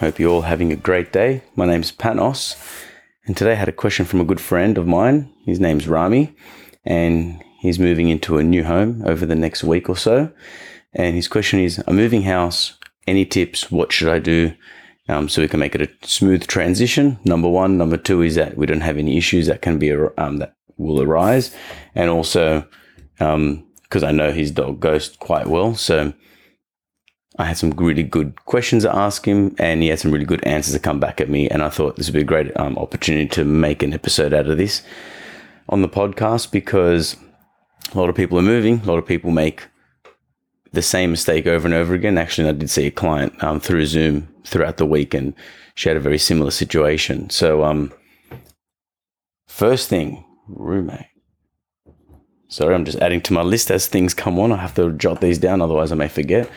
Hope you're all having a great day. My name's Panos, and today I had a question from a good friend of mine. His name's Rami, and he's moving into a new home over the next week or so. And his question is I'm moving house. Any tips? What should I do? Um, so we can make it a smooth transition. Number one. Number two is that we don't have any issues that can be um, that will arise, and also because um, I know his dog Ghost quite well, so I had some really good questions to ask him, and he had some really good answers to come back at me. And I thought this would be a great um, opportunity to make an episode out of this on the podcast because a lot of people are moving, a lot of people make the same mistake over and over again. Actually, I did see a client um, through Zoom throughout the week, and she had a very similar situation. So, um, first thing, roommate. Sorry, I'm just adding to my list as things come on. I have to jot these down, otherwise I may forget.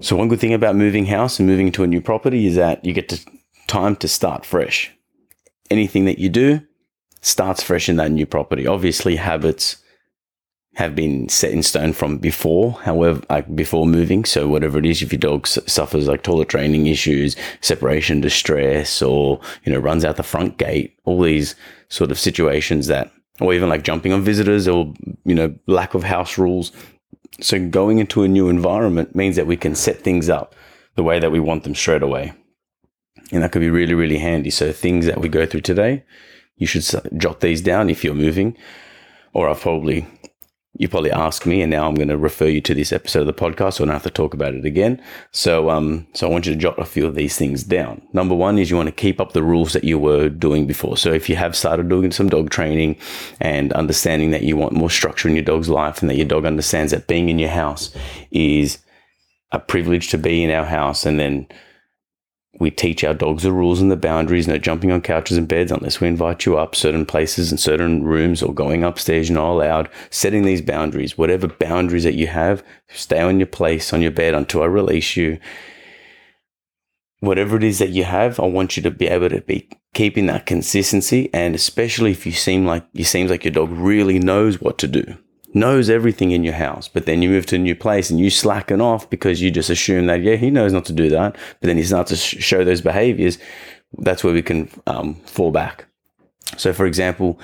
So one good thing about moving house and moving into a new property is that you get to time to start fresh. Anything that you do starts fresh in that new property. Obviously, habits have been set in stone from before, however, like before moving. So whatever it is, if your dog suffers like toilet training issues, separation distress, or, you know, runs out the front gate, all these sort of situations that, or even like jumping on visitors or, you know, lack of house rules. So going into a new environment means that we can set things up the way that we want them straight away. And that could be really, really handy. So things that we go through today, you should jot these down if you're moving. Or I've probably you probably asked me, and now I'm going to refer you to this episode of the podcast, so I don't have to talk about it again. So, um, so I want you to jot a few of these things down. Number one is you want to keep up the rules that you were doing before. So, if you have started doing some dog training and understanding that you want more structure in your dog's life, and that your dog understands that being in your house is a privilege to be in our house, and then we teach our dogs the rules and the boundaries, no jumping on couches and beds unless we invite you up, certain places and certain rooms or going upstairs, you're not allowed. Setting these boundaries, whatever boundaries that you have, stay on your place, on your bed until I release you. Whatever it is that you have, I want you to be able to be keeping that consistency. And especially if you seem like, it seems like your dog really knows what to do knows everything in your house, but then you move to a new place and you slacken off because you just assume that, yeah, he knows not to do that. But then he starts to sh- show those behaviors. That's where we can um, fall back. So, for example,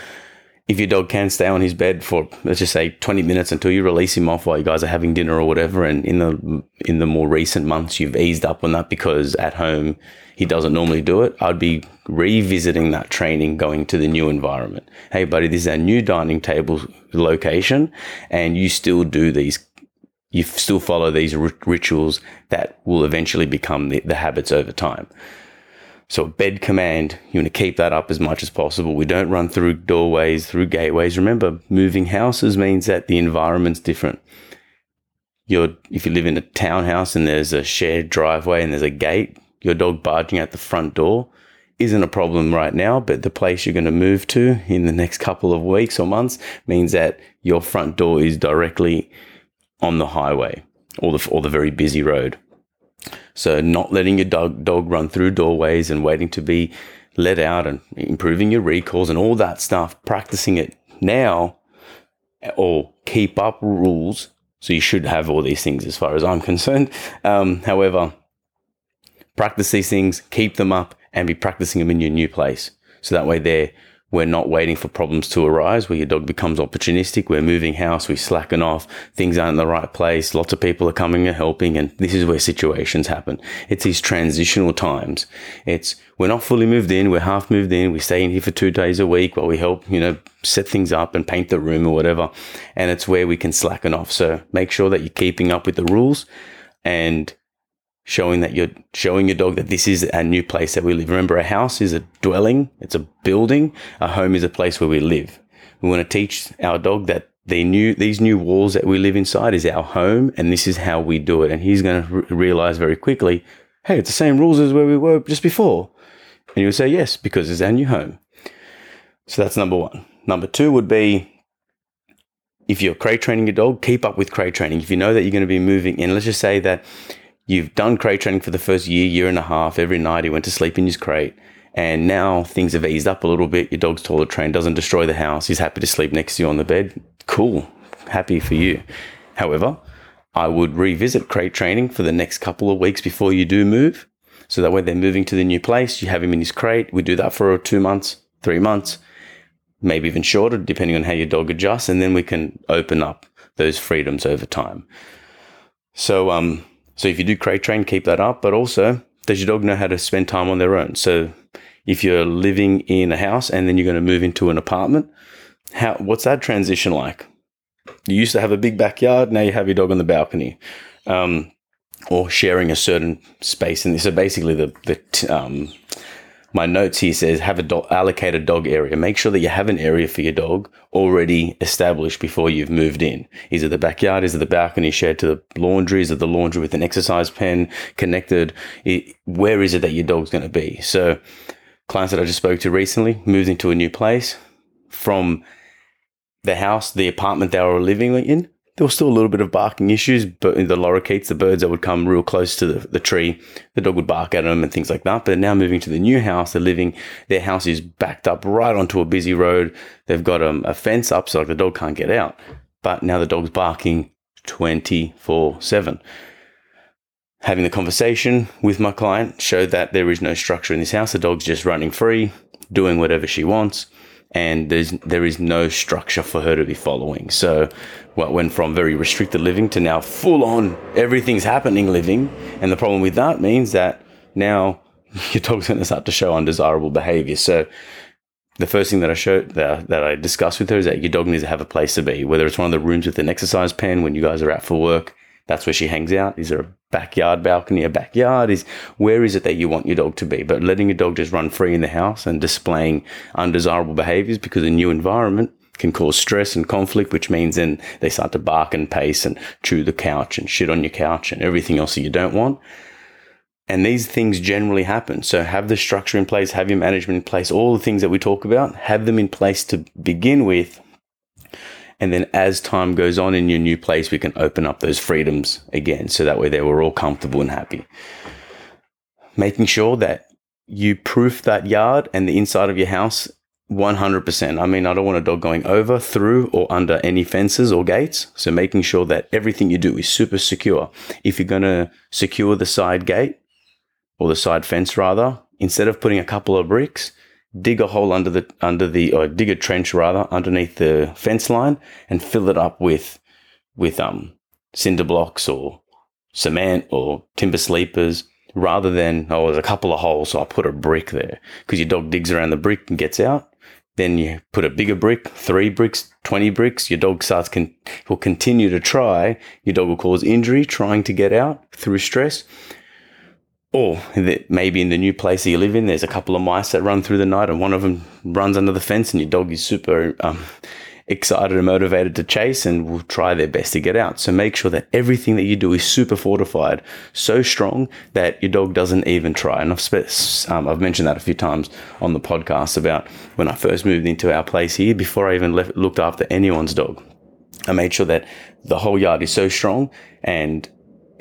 if your dog can stay on his bed for let's just say 20 minutes until you release him off while you guys are having dinner or whatever and in the in the more recent months you've eased up on that because at home he doesn't normally do it i'd be revisiting that training going to the new environment. Hey buddy this is our new dining table location and you still do these you still follow these rituals that will eventually become the, the habits over time so bed command, you want to keep that up as much as possible. We don't run through doorways, through gateways. Remember, moving houses means that the environment's different. You're, if you live in a townhouse and there's a shared driveway and there's a gate, your dog barging out the front door isn't a problem right now, but the place you're going to move to in the next couple of weeks or months means that your front door is directly on the highway or the, or the very busy road. So not letting your dog dog run through doorways and waiting to be let out and improving your recalls and all that stuff, practicing it now or keep up rules. So you should have all these things as far as I'm concerned. Um, however, practice these things, keep them up, and be practicing them in your new place. So that way they're we're not waiting for problems to arise where your dog becomes opportunistic. We're moving house, we slacken off, things aren't in the right place, lots of people are coming and helping, and this is where situations happen. It's these transitional times. It's we're not fully moved in, we're half moved in, we stay in here for two days a week while we help, you know, set things up and paint the room or whatever. And it's where we can slacken off. So make sure that you're keeping up with the rules and showing that you're showing your dog that this is a new place that we live. Remember, a house is a dwelling, it's a building. A home is a place where we live. We want to teach our dog that the new these new walls that we live inside is our home, and this is how we do it. And he's going to r- realize very quickly, hey, it's the same rules as where we were just before. And you'll say yes, because it's our new home. So that's number one. Number two would be if you're crate training your dog, keep up with crate training. If you know that you're going to be moving in, let's just say that you've done crate training for the first year, year and a half, every night he went to sleep in his crate, and now things have eased up a little bit. Your dog's toilet trained, doesn't destroy the house, he's happy to sleep next to you on the bed. Cool, happy for you. However, I would revisit crate training for the next couple of weeks before you do move. So that when they're moving to the new place, you have him in his crate. We do that for two months, three months maybe even shorter, depending on how your dog adjusts, and then we can open up those freedoms over time. So, um, so if you do crate train, keep that up. But also, does your dog know how to spend time on their own? So, if you're living in a house and then you're going to move into an apartment, how what's that transition like? You used to have a big backyard, now you have your dog on the balcony, um, or sharing a certain space. And so basically, the the um, my notes here says have a do- allocated dog area. Make sure that you have an area for your dog already established before you've moved in. Is it the backyard? Is it the balcony shared to the laundry? Is it the laundry with an exercise pen connected? It, where is it that your dog's going to be? So, clients that I just spoke to recently moved into a new place from the house, the apartment they were living in there was still a little bit of barking issues, but the lorikeets, the birds that would come real close to the, the tree, the dog would bark at them and things like that. But now moving to the new house, they're living, their house is backed up right onto a busy road. They've got um, a fence up so like the dog can't get out. But now the dog's barking 24 7. Having the conversation with my client showed that there is no structure in this house. The dog's just running free, doing whatever she wants and there's there is no structure for her to be following. So what went from very restricted living to now full on everything's happening living. And the problem with that means that now your dog's going to start to show undesirable behavior. So the first thing that I showed that, that I discussed with her is that your dog needs to have a place to be, whether it's one of the rooms with an exercise pen when you guys are out for work. That's where she hangs out. Is there a backyard balcony, a backyard? Is where is it that you want your dog to be? But letting your dog just run free in the house and displaying undesirable behaviors because a new environment can cause stress and conflict, which means then they start to bark and pace and chew the couch and shit on your couch and everything else that you don't want. And these things generally happen. So have the structure in place, have your management in place, all the things that we talk about, have them in place to begin with. And then as time goes on in your new place, we can open up those freedoms again. So that way they were all comfortable and happy. Making sure that you proof that yard and the inside of your house 100%. I mean, I don't want a dog going over, through, or under any fences or gates. So making sure that everything you do is super secure. If you're going to secure the side gate or the side fence rather, instead of putting a couple of bricks, dig a hole under the, under the, or dig a trench rather underneath the fence line and fill it up with, with, um, cinder blocks or cement or timber sleepers rather than, oh, there's a couple of holes, so I'll put a brick there because your dog digs around the brick and gets out. Then you put a bigger brick, three bricks, 20 bricks. Your dog starts can will continue to try. Your dog will cause injury trying to get out through stress. Or maybe in the new place that you live in, there's a couple of mice that run through the night, and one of them runs under the fence, and your dog is super um, excited and motivated to chase and will try their best to get out. So make sure that everything that you do is super fortified, so strong that your dog doesn't even try. And I've, um, I've mentioned that a few times on the podcast about when I first moved into our place here, before I even left, looked after anyone's dog. I made sure that the whole yard is so strong and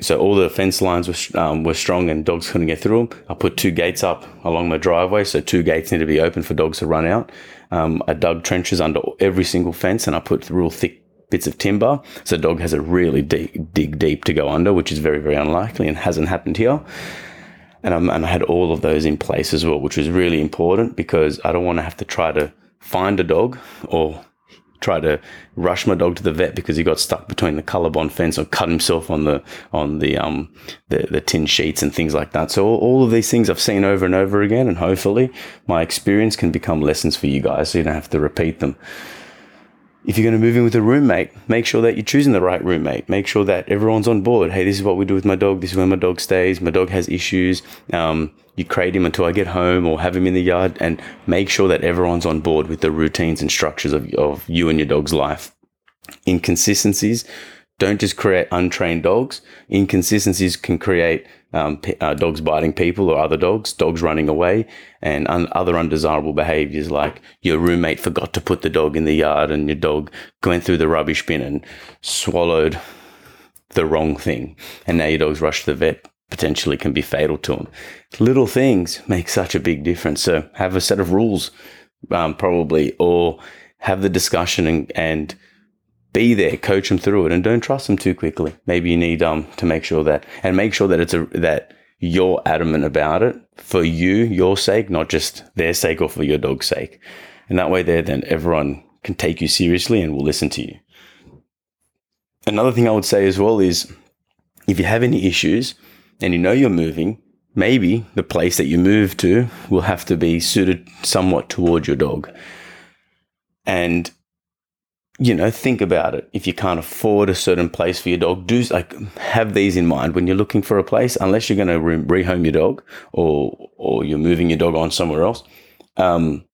so all the fence lines were, um, were strong and dogs couldn't get through them. I put two gates up along my driveway, so two gates need to be open for dogs to run out. Um, I dug trenches under every single fence and I put real thick bits of timber. So the dog has a really deep, dig deep to go under, which is very, very unlikely and hasn't happened here. And, and I had all of those in place as well, which was really important because I don't want to have to try to find a dog or try to rush my dog to the vet because he got stuck between the Colorbond fence or cut himself on the on the um the, the tin sheets and things like that. So all, all, of these things I've seen over and over again, and hopefully my experience can become lessons for you guys, so you don't have to repeat them. If you're going to move in with a roommate, make sure that you're choosing the right roommate. Make sure that everyone's on board. Hey, this is what we do with my dog. This is where my dog stays. My dog has issues. Um, you crate him until I get home or have him in the yard and make sure that everyone's on board with the routines and structures of, of you and your dog's life. Inconsistencies don't just create untrained dogs. Inconsistencies can create um, p- uh, dogs biting people or other dogs, dogs running away, and un- other undesirable behaviors like your roommate forgot to put the dog in the yard and your dog went through the rubbish bin and swallowed the wrong thing. And now your dog's rushed to the vet potentially can be fatal to them. Little things make such a big difference. So have a set of rules, um, probably, or have the discussion and, and be there, coach them through it, and don't trust them too quickly. Maybe you need um to make sure that and make sure that it's a that you're adamant about it for you, your sake, not just their sake or for your dog's sake. And that way, there, then everyone can take you seriously and will listen to you. Another thing I would say as well is if you have any issues and you know you're moving, maybe the place that you move to will have to be suited somewhat towards your dog. And you know, think about it. If you can't afford a certain place for your dog, do like have these in mind when you're looking for a place. Unless you're going to re- rehome your dog or or you're moving your dog on somewhere else, um,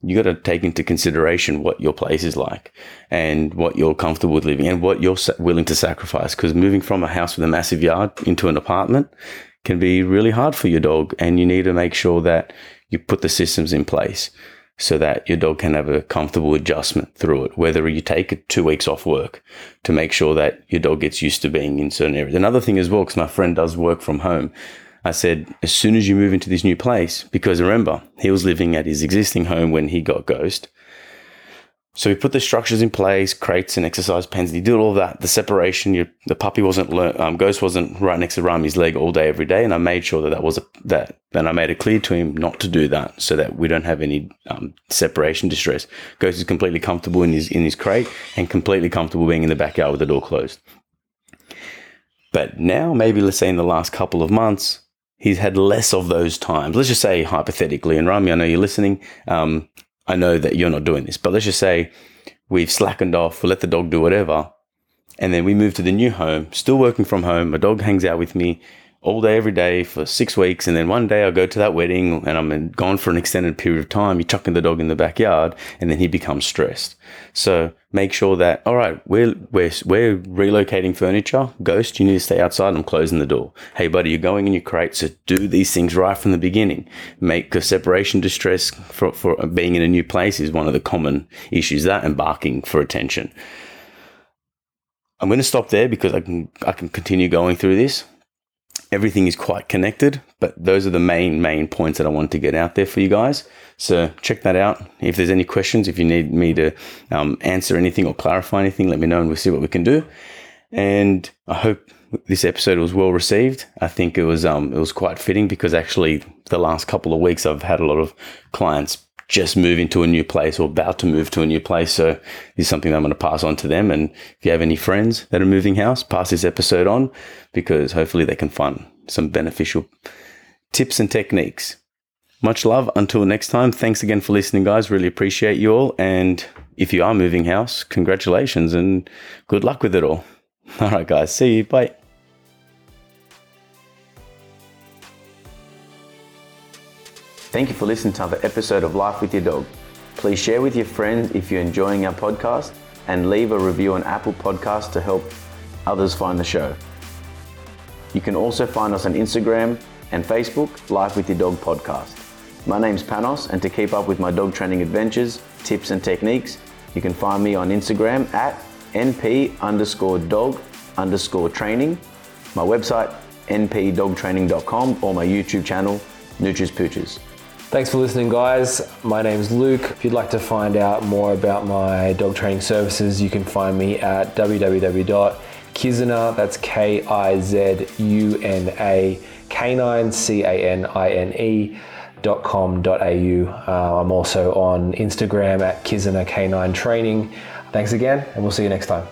you got to take into consideration what your place is like and what you're comfortable with living and what you're willing to sacrifice. Because moving from a house with a massive yard into an apartment can be really hard for your dog, and you need to make sure that you put the systems in place so that your dog can have a comfortable adjustment through it, whether you take two weeks off work to make sure that your dog gets used to being in certain areas. Another thing as well, because my friend does work from home, I said, as soon as you move into this new place, because remember, he was living at his existing home when he got ghost. So we put the structures in place, crates and exercise pens. And he did all that. The separation, you, the puppy wasn't, um, Ghost wasn't right next to Rami's leg all day, every day. And I made sure that that was a, that, and I made it clear to him not to do that so that we don't have any um, separation distress. Ghost is completely comfortable in his, in his crate and completely comfortable being in the backyard with the door closed. But now, maybe let's say in the last couple of months, he's had less of those times. Let's just say hypothetically, and Rami, I know you're listening. Um, I know that you're not doing this, but let's just say we've slackened off, we let the dog do whatever, and then we move to the new home, still working from home. My dog hangs out with me all day, every day for six weeks. And then one day I go to that wedding and I'm gone for an extended period of time. You're chucking the dog in the backyard and then he becomes stressed. So make sure that, all right, we're, we're, we're relocating furniture. Ghost, you need to stay outside. I'm closing the door. Hey, buddy, you're going in your crate. So do these things right from the beginning. Make a separation distress for, for being in a new place is one of the common issues that and barking for attention. I'm going to stop there because I can I can continue going through this everything is quite connected, but those are the main, main points that I want to get out there for you guys. So check that out. If there's any questions, if you need me to um, answer anything or clarify anything, let me know and we'll see what we can do. And I hope this episode was well received. I think it was um, it was quite fitting because actually the last couple of weeks I've had a lot of clients just moving to a new place or about to move to a new place. So this is something that I'm going to pass on to them. And if you have any friends that are moving house, pass this episode on because hopefully they can find some beneficial tips and techniques. Much love. Until next time. Thanks again for listening, guys. Really appreciate you all. And if you are moving house, congratulations and good luck with it all. All right, guys. See you. Bye. Thank you for listening to another episode of Life with Your Dog. Please share with your friends if you're enjoying our podcast and leave a review on Apple Podcasts to help others find the show. You can also find us on Instagram and Facebook, Life with Your Dog Podcast. My name's Panos, and to keep up with my dog training adventures, tips, and techniques, you can find me on Instagram at np underscore dog underscore training, my website npdogtraining.com, or my YouTube channel, Nutris Pooches. Thanks for listening, guys. My name's Luke. If you'd like to find out more about my dog training services, you can find me at www.kizuna, that's K I Z U N A, canine, C A N I N E. .com.au. Uh, I'm also on Instagram at Kizuna Canine Training. Thanks again, and we'll see you next time.